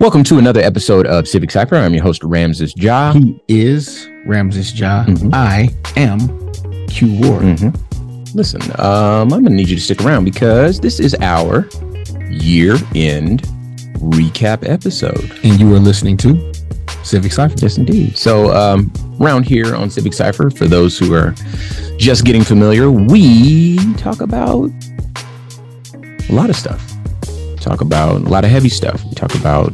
Welcome to another episode of Civic Cipher. I'm your host, Ramses Ja. He is Ramses Ja. Mhm. I am Q Ward. Mhm. Listen, um, I'm going to need you to stick around because this is our year end recap episode. And you are listening to Civic Cipher. Yes, indeed. So, um, around here on Civic Cipher, for those who are just getting familiar, we talk about a lot of stuff. Talk about a lot of heavy stuff. We talk about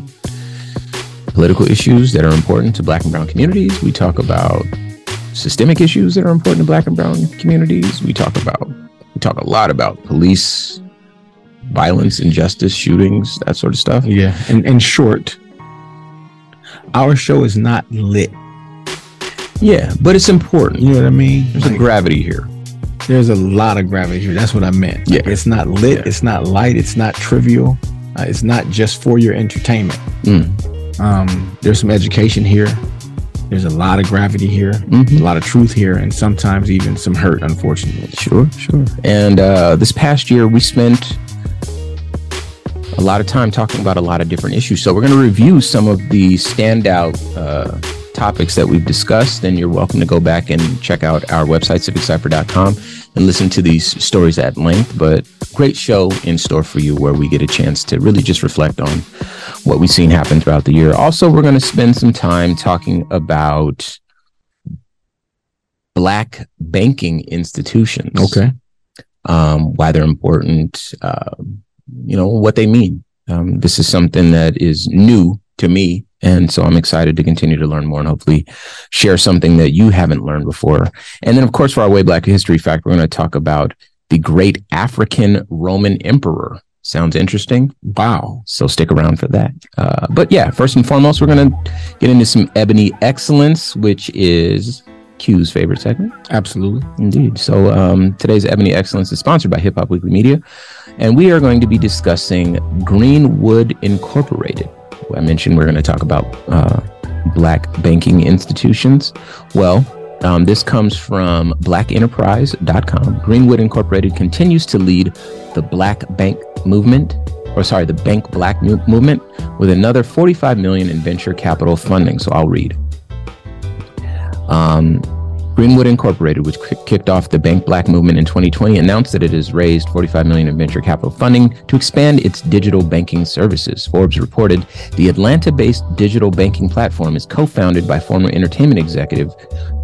political issues that are important to Black and Brown communities. We talk about systemic issues that are important to Black and Brown communities. We talk about we talk a lot about police violence, injustice, shootings, that sort of stuff. Yeah. And in short, our show is not lit. Yeah, but it's important. You know what I mean? There's a gravity here. There's a lot of gravity here. That's what I meant. Like, Yeah. It's not lit. Yeah. It's not light. It's not trivial. Uh, it's not just for your entertainment. Mm. Um, there's some education here. There's a lot of gravity here, Mhm. a lot of truth here, and sometimes even some hurt, unfortunately. Sure, sure. And uh, this past year, we spent a lot of time talking about a lot of different issues. So we're going to review some of the standout uh, topics that we've discussed. And you're welcome to go back and check out our website, civiccipher.com, and listen to these stories at length. But great show in store for you where we get a chance to really just reflect on what we've seen happen throughout the year. Also, we're going to spend some time talking about black banking institutions Okay. um, why they're important, uh, you know, what they mean. Um, this is something that is new to me. And so I'm excited to continue to learn more and hopefully share something that you haven't learned before. And then, of course, for our Way Black History Fact, we're going to talk about the great African Roman emperor. Sounds interesting. Wow. So stick around for that. Uh, but yeah, first and foremost, we're going to get into some Ebony Excellence, which is Q's favorite segment. Absolutely. Indeed. So um, today's Ebony Excellence is sponsored by Hip Hop Weekly Media, and we are going to be discussing Greenwood Incorporated. I mentioned we're going to talk about uh, black banking institutions. Well, um, this comes from blackenterprise.com. Greenwood Incorporated continues to lead the black bank movement, or sorry, the bank black movement with another 45 million in venture capital funding. So I'll read. Um, Greenwood Incorporated, which kicked off the Bank Black movement in 2020, announced that it has raised 45 million in venture capital funding to expand its digital banking services. Forbes reported the Atlanta-based digital banking platform is co-founded by former entertainment executive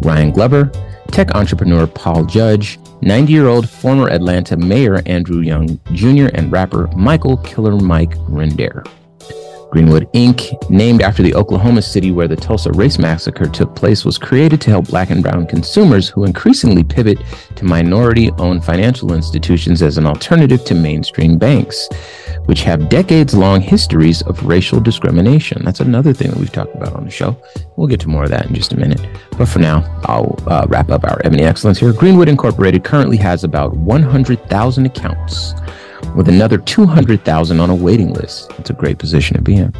Ryan Glover, tech entrepreneur Paul Judge, 90-year-old former Atlanta mayor Andrew Young Jr., and rapper Michael Killer Mike Render. Greenwood Inc., named after the Oklahoma City where the Tulsa Race Massacre took place, was created to help black and brown consumers who increasingly pivot to minority owned financial institutions as an alternative to mainstream banks, which have decades long histories of racial discrimination. That's another thing that we've talked about on the show. We'll get to more of that in just a minute. But for now, I'll uh, wrap up our Ebony Excellence here. Greenwood Incorporated currently has about 100,000 accounts with another 200,000 on a waiting list. It's a great position to be in.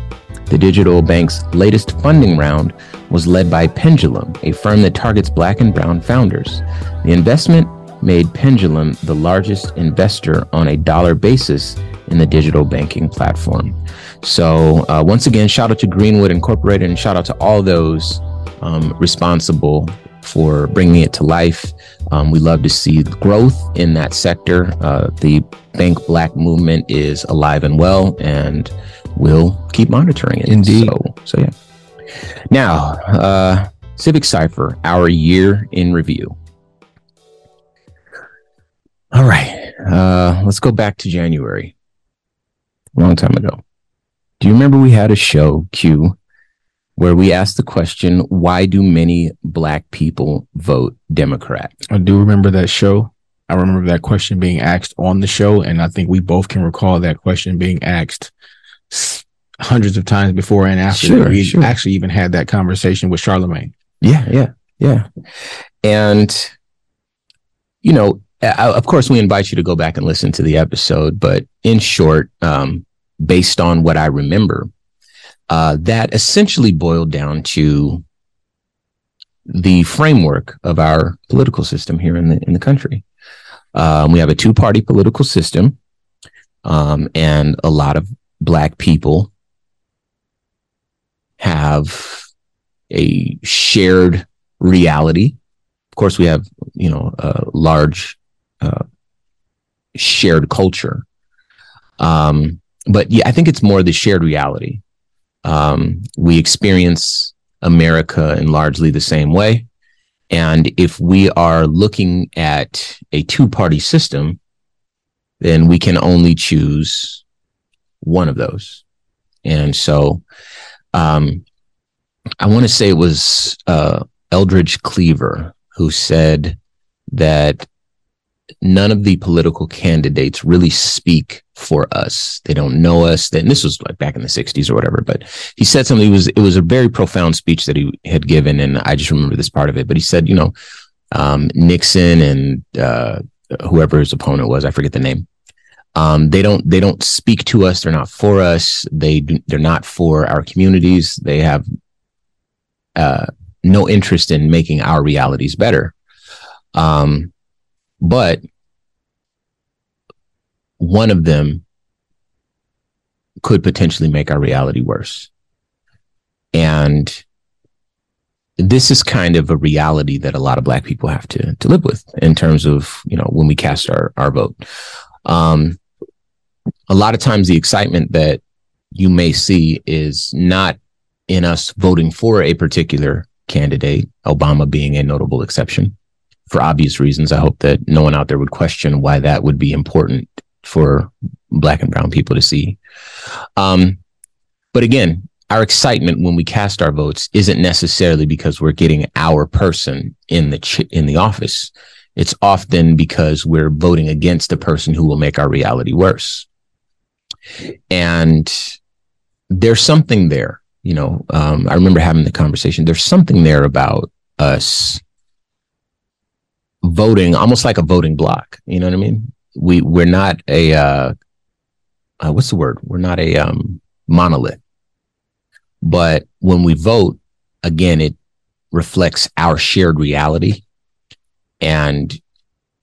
The digital bank's latest funding round was led by Pendulum, a firm that targets black and brown founders. The investment made Pendulum the largest investor on a dollar basis in the digital banking platform. So, uh, once again, shout out to Greenwood Incorporated and shout out to all those um, responsible for bringing it to life. Um, we love to see growth in that sector. Uh, the Bank Black movement is alive and well, and we'll keep monitoring it. Indeed. So, so yeah. Now, uh, Civic Cipher, our year in review. All right, uh, let's go back to January. Long time ago. Do you remember we had a show, Q, where we asked the question, why do many black people vote Democrat? I do remember that show. I remember that question being asked on the show, and I think we both can recall that question being asked hundreds of times before and after. Sure, we sure. actually even had that conversation with Charlemagne. Yeah, yeah, yeah. And, you know, uh, of course, we invite you to go back and listen to the episode, but in short, um, based on what I remember, uh, that essentially boiled down to the framework of our political system here in the in the country. Um, we have a two party political system, um, and a lot of black people have a shared reality. Of course, we have, you know, a large uh, shared culture. Um, but yeah, I think it's more the shared reality. Um, we experience America in largely the same way. And if we are looking at a two party system, then we can only choose one of those. And so um, I want to say it was uh, Eldridge Cleaver who said that none of the political candidates really speak for us. They don't know us. And this was like back in the 60s or whatever. But he said something. It was it was a very profound speech that he had given, and I just remember this part of it. But he said, you know, um, Nixon and uh, whoever his opponent was, I forget the name. Um, they don't they don't speak to us. They're not for us. They do, they're not for our communities. They have uh, no interest in making our realities better. Um, but one of them could potentially make our reality worse. And this is kind of a reality that a lot of black people have to, to live with in terms of, you know, when we cast our, our vote. Um, a lot of times the excitement that you may see is not in us voting for a particular candidate, Obama being a notable exception for obvious reasons. I hope that no one out there would question why that would be important for black and brown people to see. Um, but again, our excitement when we cast our votes isn't necessarily because we're getting our person in the ch- in the office. It's often because we're voting against the person who will make our reality worse. And there's something there, you know. Um, I remember having the conversation. There's something there about us voting, almost like a voting block. You know what I mean? We we're not a uh, uh, what's the word? We're not a um, monolith. But when we vote, again, it reflects our shared reality, and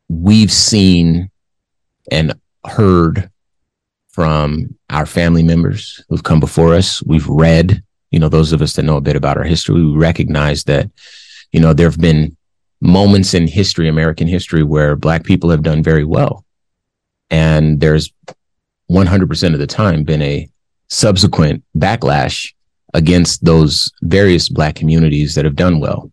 we've seen and heard from our family members who've come before us. We've read, you know, those of us that know a bit about our history, we recognize that, you know, there have been moments in history, American history, where Black people have done very well. And there's 100% of the time been a subsequent backlash against those various Black communities that have done well.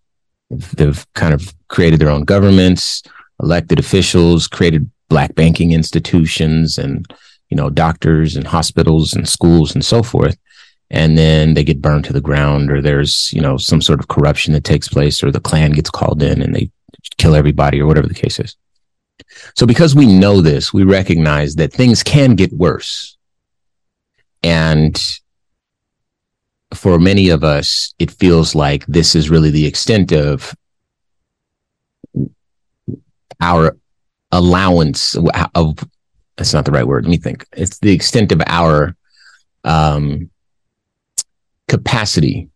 They've kind of created their own governments, elected officials, created Black banking institutions, and you know doctors and hospitals and schools and so forth and then they get burned to the ground or there's you know some sort of corruption that takes place or the Klan gets called in and they kill everybody or whatever the case is. So because we know this we recognize that things can get worse. And for many of us it feels like this is really the extent of our allowance of that's not the right word. Let me think. It's the extent of our um capacity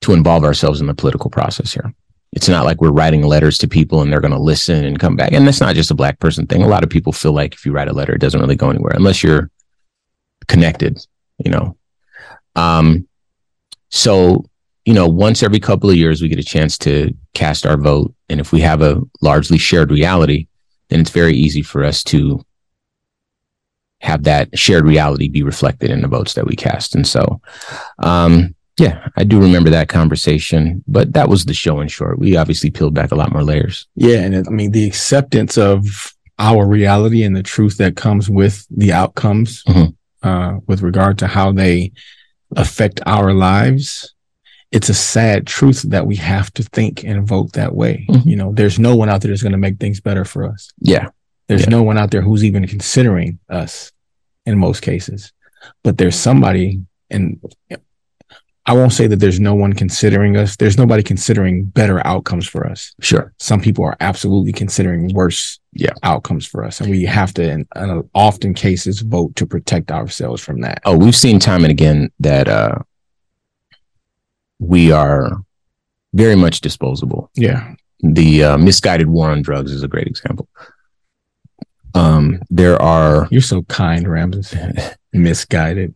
to involve ourselves in the political process here. It's not like we're writing letters to people and they're going to listen and come back. And that's not just a black person thing. A lot of people feel like if you write a letter, it doesn't really go anywhere unless you're connected, you know. Um, so, you know, once every couple of years, we get a chance to cast our vote. And if we have a largely shared reality, then it's very easy for us to have that shared reality be reflected in the votes that we cast. And so, um, yeah, I do remember that conversation, but that was the show in short. We obviously peeled back a lot more layers. Yeah. And it, I mean, the acceptance of our reality and the truth that comes with the outcomes, mm-hmm. uh, with regard to how they affect our lives. It's a sad truth that we have to think and vote that way. Mm-hmm. You know, there's no one out there that's going to make things better for us. Yeah. There's yeah. no one out there who's even considering us in most cases. But there's somebody, and I won't say that there's no one considering us. There's nobody considering better outcomes for us. Sure. Some people are absolutely considering worse yeah. outcomes for us. And we have to, in, in often cases, vote to protect ourselves from that. Oh, we've seen time and again that uh, we are very much disposable. Yeah. The uh, misguided war on drugs is a great example. Um, there are. You're so kind, Ramses. Misguided.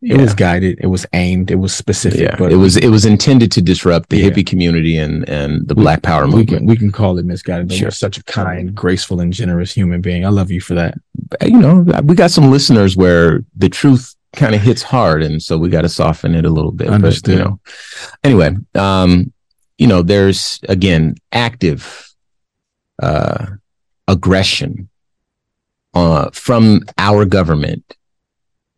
It yeah. was guided. It was aimed. It was specific. Yeah, but it was it was intended to disrupt the yeah. hippie community and and the we, Black Power movement. We can, we can call it misguided. Sure. You're such a kind, graceful, and generous human being. I love you for that. You know, we got some listeners where the truth kind of hits hard, and so we got to soften it a little bit. Understood. But, you know, anyway, um, you know, there's again active uh, aggression uh, from our government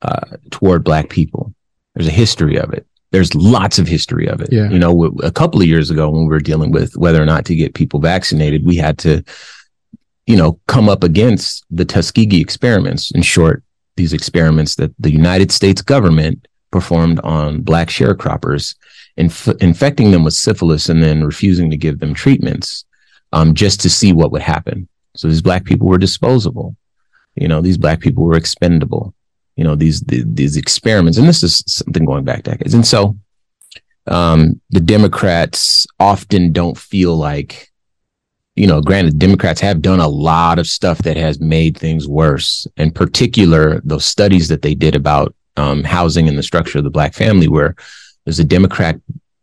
uh, toward black people. There's a history of it. There's lots of history of it. Yeah. You know, a couple of years ago when we were dealing with whether or not to get people vaccinated, we had to, you know, come up against the Tuskegee experiments. In short, these experiments that the United States government performed on black sharecroppers, inf- infecting them with syphilis and then refusing to give them treatments um, just to see what would happen. So these black people were disposable. You know, these black people were expendable. You know these the, these experiments and this is something going back decades. And so um, the democrats often don't feel like you know granted democrats have done a lot of stuff that has made things worse in particular those studies that they did about um, housing and the structure of the black family where there's a democrat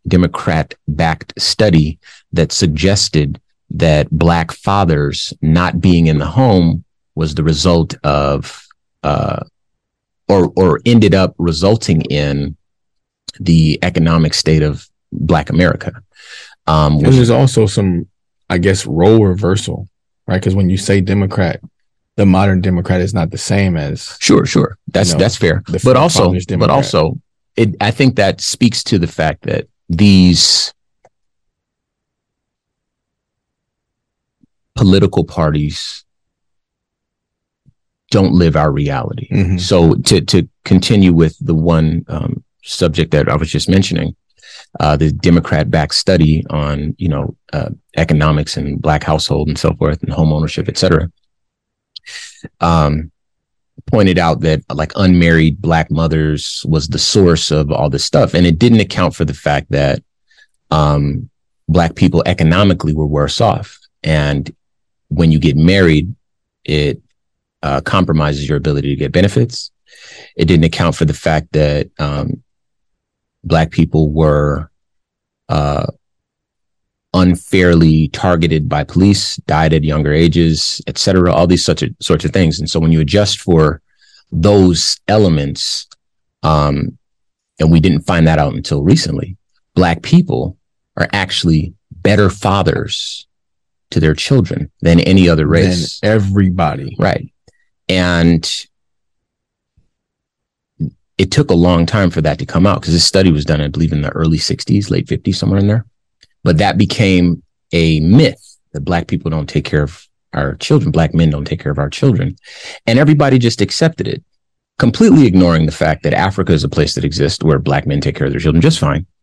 democrat backed study that suggested that black fathers not being in the home was the result of uh, or or ended up resulting in the economic state of Black America. Um, and there's also some, I guess, role reversal, right? Because when you say Democrat, the modern Democrat is not the same as sure, sure. That's you know, that's fair. But also, but also, it. I think that speaks to the fact that these political parties don't live our reality. Mm-hmm. So to to continue with the one um, subject that I was just mentioning, uh, the Democrat-backed study on you know uh, economics and black household and so forth and home ownership, et cetera, um, pointed out that like unmarried black mothers was the source of all this stuff, and it didn't account for the fact that um, black people economically were worse off, and when you get married, it uh, compromises your ability to get benefits. It didn't account for the fact that um, black people were uh, unfairly targeted by police, died at younger ages, etc. all these such a, sorts of things. And so when you adjust for those elements, um, and we didn't find that out until recently, black people are actually better fathers to their children than any other race. Than everybody. Right. And it took a long time for that to come out because this study was done, I believe, in the early 60s, late 50s, somewhere in there. But that became a myth that Black people don't take care of our children, Black men don't take care of our children. And everybody just accepted it, completely ignoring the fact that Africa is a place that exists where Black men take care of their children just fine.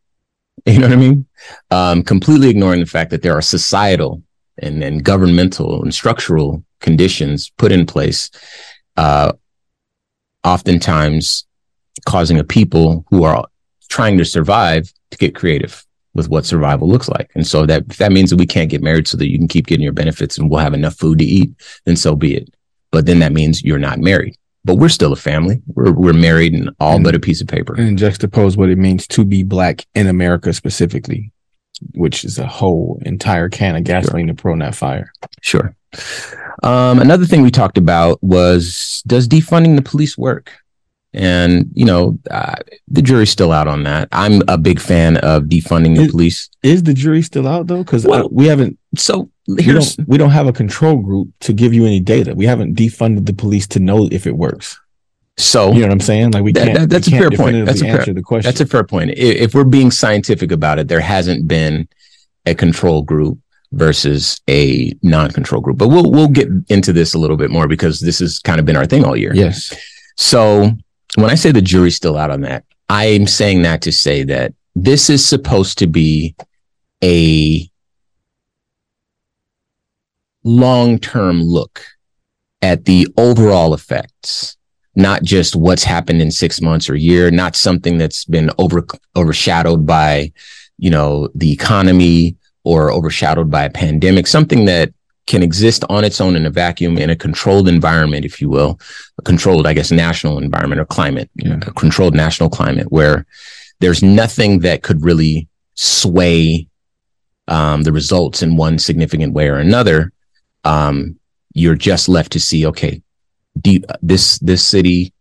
You know what I mean? Um, completely ignoring the fact that there are societal and, and governmental and structural conditions put in place, uh, oftentimes causing a people who are trying to survive to get creative with what survival looks like. And so that that means that we can't get married so that you can keep getting your benefits and we'll have enough food to eat, then so be it. But then that means you're not married. But we're still a family. We're we're married in all and, but a piece of paper. And juxtapose what it means to be black in America specifically, which is a whole entire can of gasoline sure. to put on that fire. Sure. Um, another thing we talked about was does defunding the police work? And you know, uh, the jury's still out on that. I'm a big fan of defunding the is, police. Is the jury still out though? Because well, we haven't. So we don't, we don't have a control group to give you any data. We haven't defunded the police to know if it works. So you know what I'm saying? Like we can't. That, that's we a fair point. That's a fair, the question. That's a fair point. If we're being scientific about it, there hasn't been a control group versus a non-control group. But we'll we'll get into this a little bit more because this has kind of been our thing all year. Yes. So when I say the jury's still out on that, I'm saying that to say that this is supposed to be a long-term look at the overall effects, not just what's happened in six months or a year, not something that's been over overshadowed by, you know, the economy or overshadowed by a pandemic, something that can exist on its own in a vacuum in a controlled environment, if you will, a controlled, I guess, national environment or climate, yeah. a controlled national climate where there's nothing that could really sway um, the results in one significant way or another. Um, you're just left to see, okay, deep, this this city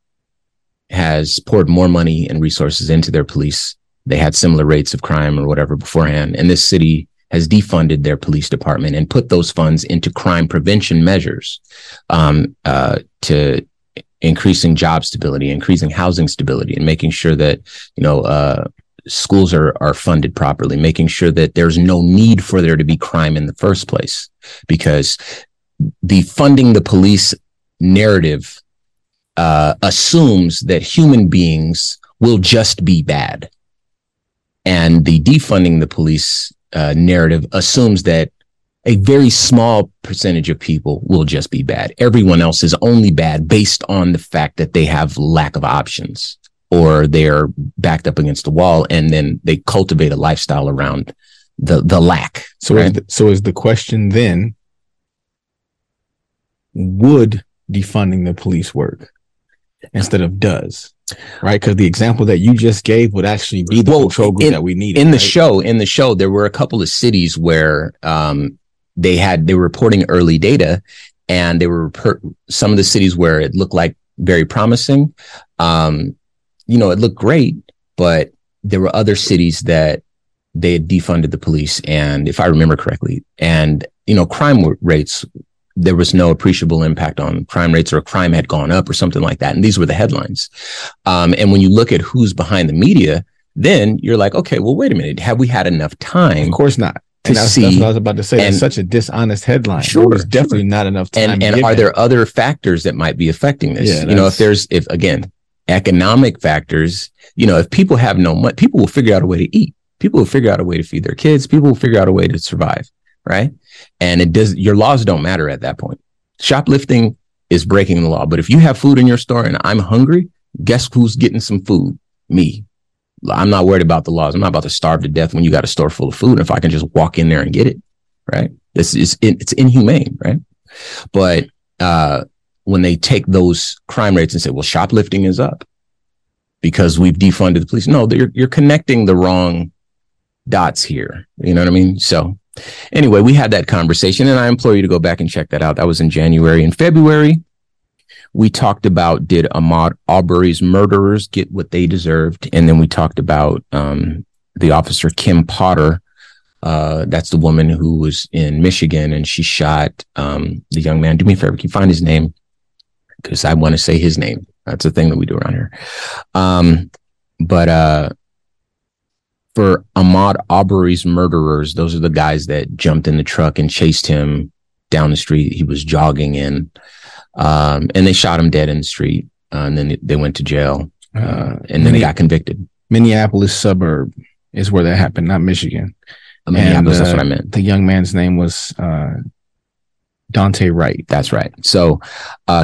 has poured more money and resources into their police. They had similar rates of crime or whatever beforehand, and this city has defunded their police department and put those funds into crime prevention measures um, uh, to increasing job stability, increasing housing stability, and making sure that you know uh, schools are are funded properly, making sure that there's no need for there to be crime in the first place, because the funding the police narrative uh, assumes that human beings will just be bad, and the defunding the police uh, narrative assumes that a very small percentage of people will just be bad. Everyone else is only bad based on the fact that they have lack of options or they're backed up against the wall and then they cultivate a lifestyle around the the lack. So right? is the, so is the question then would defunding the police work instead of does? right? Because the example that you just gave would actually be the well, control group in, that we need. In the right? show, in the show, there were a couple of cities where um, they had they were reporting early data, and they were per- some of the cities where it looked like very promising. Um, you know, it looked great, but there were other cities that they had defunded the police, and if I remember correctly, and you know, crime rates there was no appreciable impact on crime rates or crime had gone up or something like that. And these were the headlines. Um, and when you look at who's behind the media, then you're like, okay, well, wait a minute. Have we had enough time? Of course not. To that's, see, that's what I was about to say. And, such a dishonest headline. Sure, there's definitely sure. not enough time. And, and are there other factors that might be affecting this? Yeah, you know, if there's, if again, economic factors, you know, if people have no money, people will figure out a way to eat. People will figure out a way to feed their kids. People will figure out a way to survive right? And it does, your laws don't matter at that point. Shoplifting is breaking the law. But if you have food in your store and I'm hungry, guess who's getting some food? Me. I'm not worried about the laws. I'm not about to starve to death when you got a store full of food. And if I can just walk in there and get it, right? This is, it's inhumane, right? But, uh, when they take those crime rates and say, well, shoplifting is up because we've defunded the police. No, you're, you're connecting the wrong dots here. You know what I mean? So Anyway, we had that conversation, and I implore you to go back and check that out. That was in January. In February, we talked about did Ahmaud Arbery's murderers get what they deserved, and then we talked about um, the officer Kim Potter. Uh, that's the woman who was in Michigan, and she shot um, the young man. Do me a favor, can you find his name? Because I want to say his name. That's a thing that we do around here. Um, but uh, for Ahmaud Arbery's murderers, those are the guys that jumped in the truck and chased him down the street. He was jogging in, um, and they shot him dead in the street. Uh, and then they went to jail, uh, uh and then they got convicted. Minneapolis suburb is where that happened, not Michigan. Uh, Minneapolis, and, that's what I meant. The young man's name was uh, Daunte Wright. That's right. So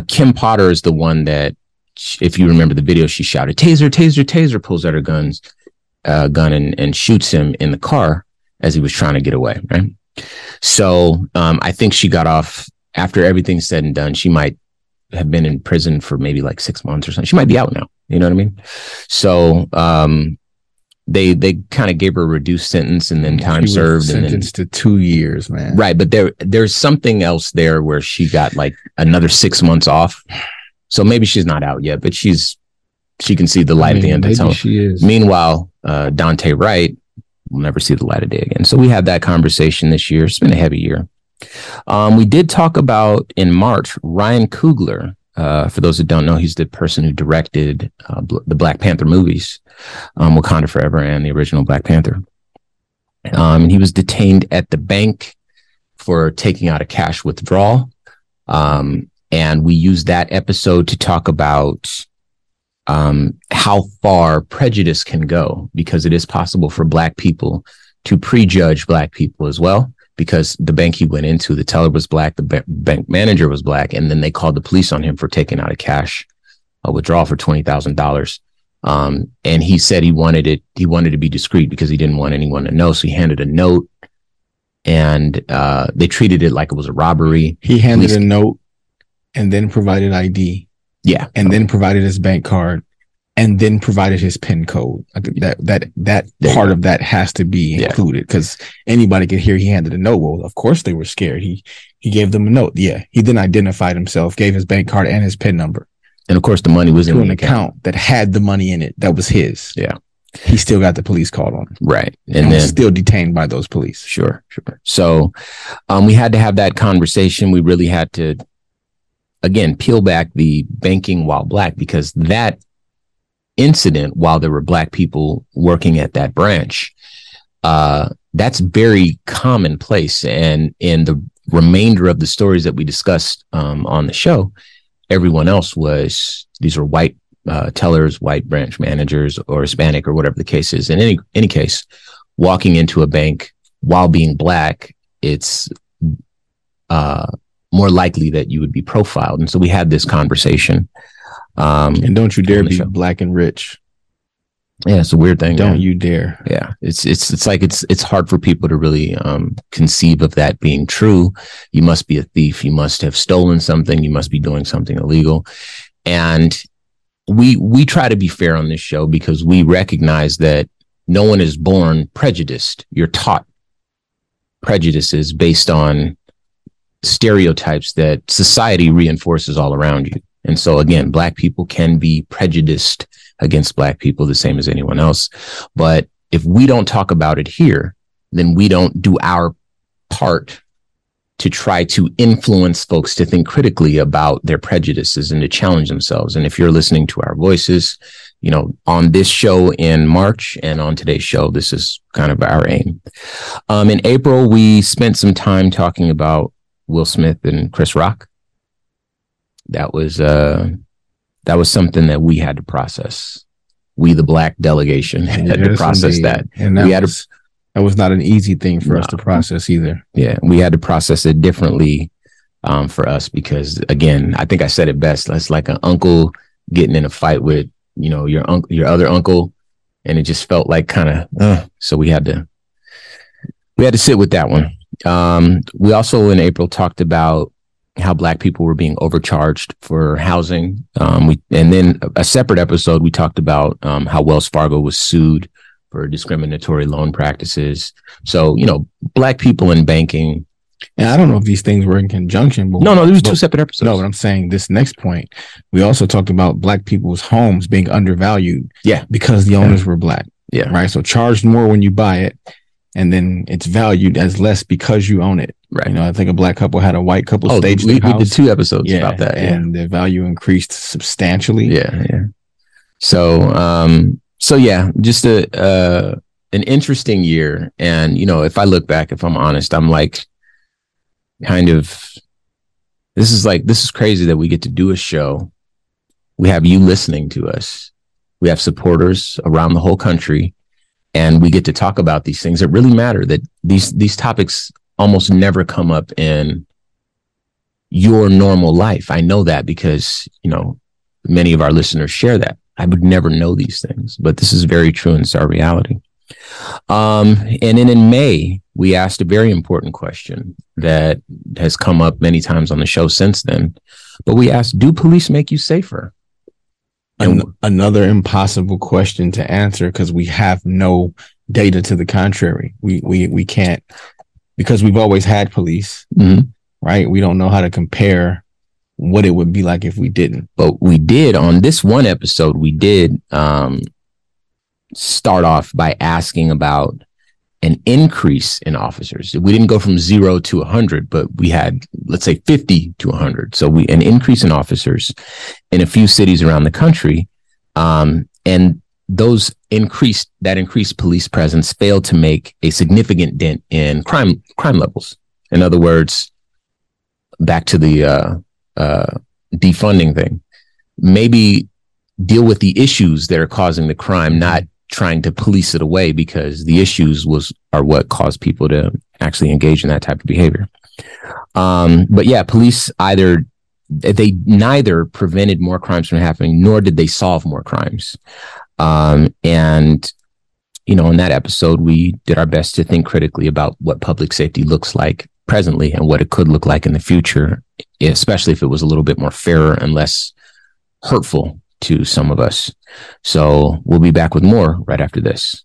Kim Potter is the one that, if you remember the video, she shouted "Taser, taser, taser!" pulls out her guns uh, gun and, and shoots him in the car as he was trying to get away. Right. So um, I think she got off after everything's said and done. She might have been in prison for maybe like six months or something. She might be out now. You know what I mean? So um, they they kind of gave her a reduced sentence and then time served sentenced and then, to two years, man. Right, but there there's something else there where she got like another six months off. So maybe she's not out yet, but she's she can see the light I mean, at the end of the tunnel. She is. Meanwhile, uh, Daunte Wright will never see the light of day again. So we had that conversation this year. It's been a heavy year. Um, we did talk about in March Ryan Coogler. Uh, for those that don't know, he's the person who directed uh, bl- the Black Panther movies, um, Wakanda Forever and the original Black Panther. Um, and he was detained at the bank for taking out a cash withdrawal. Um, and we used that episode to talk about um, how far prejudice can go, because it is possible for Black people to prejudge Black people as well. Because the bank he went into, the teller was Black, the bank manager was Black, and then they called the police on him for taking out a cash a withdrawal for twenty thousand dollars. Um, and he said he wanted it, he wanted to be discreet because he didn't want anyone to know. So he handed a note and uh, they treated it like it was a robbery. He handed Police- a note and then provided ID. Yeah, and then provided his bank card, and then provided his PIN code. That that that there part of that has to be yeah. included because anybody could hear he handed a note. Well, of course they were scared. He he gave them a note. Yeah, he then identified himself, gave his bank card and his PIN number. And of course, the money was to in an account. account that had the money in it that was his. Yeah he still got the police called on him. Right. And, and then still detained by those police. Sure, sure. So um, we had to have that conversation. We really had to again peel back the banking while black because that incident while there were black people working at that branch uh, that's very commonplace. And in the remainder of the stories that we discussed um, on the show everyone else was these were white uh, tellers white branch managers or hispanic or whatever the case is. In any any case walking into a bank while being black it's uh, more likely that you would be profiled. And so we had this conversation. Um, and don't you dare be show. black and rich. Yeah, it's a weird thing. Don't you dare. Yeah. It's it's it's like it's it's hard for people to really um, conceive of that being true. You must be a thief, you must have stolen something, you must be doing something illegal. And we we try to be fair on this show because we recognize that no one is born prejudiced. You're taught prejudices based on stereotypes that society reinforces all around you. And so again, black people can be prejudiced against black people the same as anyone else. But if we don't talk about it here, then we don't do our part to try to influence folks to think critically about their prejudices and to challenge themselves. And if you're listening to our voices, you know, on this show in March and on today's show, this is kind of our aim. Um, in April, we spent some time talking about Will Smith and Chris Rock. That was uh, that was something that we had to process. We, the black delegation, had yes, to process indeed. that. And that we had was, to, that was not an easy thing for no. us to process either. Yeah, we had to process it differently um, for us because, again, I think I said it best. It's like an uncle getting in a fight with you know your uncle, your other uncle, and it just felt like kind of. Uh, so we had to we had to sit with that one. Um, we also in April talked about how black people were being overcharged for housing. Um, we and then a separate episode we talked about um, how Wells Fargo was sued for discriminatory loan practices. So you know, black people in banking. And I don't know if these things were in conjunction. But no, no, these were two separate episodes. No, but I'm saying this next point, we also talked about black people's homes being undervalued. Yeah, because the owners yeah. were black. Yeah, right. So charged more when you buy it, and then it's valued as less because you own it. Right. You know, I think a black couple had a white couple oh, staged we, we did two episodes yeah, about that. Yeah. And the value increased substantially. Yeah. Yeah. So, um, so yeah, just a, uh, an interesting year. And, you know, if I look back, if I'm honest, I'm like kind of, this is like, this is crazy that we get to do a show. We have you listening to us. We have supporters around the whole country and we get to talk about these things that really matter that these these topics almost never come up in your normal life. I know that because you know many of our listeners share that. I would never know these things but this is very true and it's our reality. Um, and then in may we asked a very important question that has come up many times on the show since then but we asked do police make you safer an- another impossible question to answer because we have no data to the contrary. We we we can't because we've always had police, mm-hmm. right? We don't know how to compare what it would be like if we didn't. But we did on this one episode. We did um, start off by asking about an increase in officers. We didn't go from zero to 100, but we had, let's say, 50 to 100. So we an increase in officers in a few cities around the country, um, and those increased that increased police presence failed to make a significant dent in crime crime levels. In other words, back to the uh, uh, defunding thing, maybe deal with the issues that are causing the crime, not trying to police it away because the issues was are what caused people to actually engage in that type of behavior. Um, but yeah, police either they neither prevented more crimes from happening nor did they solve more crimes. Um, and you know, in that episode, we did our best to think critically about what public safety looks like presently and what it could look like in the future, especially if it was a little bit more fairer and less hurtful to some of us. So we'll be back with more right after this.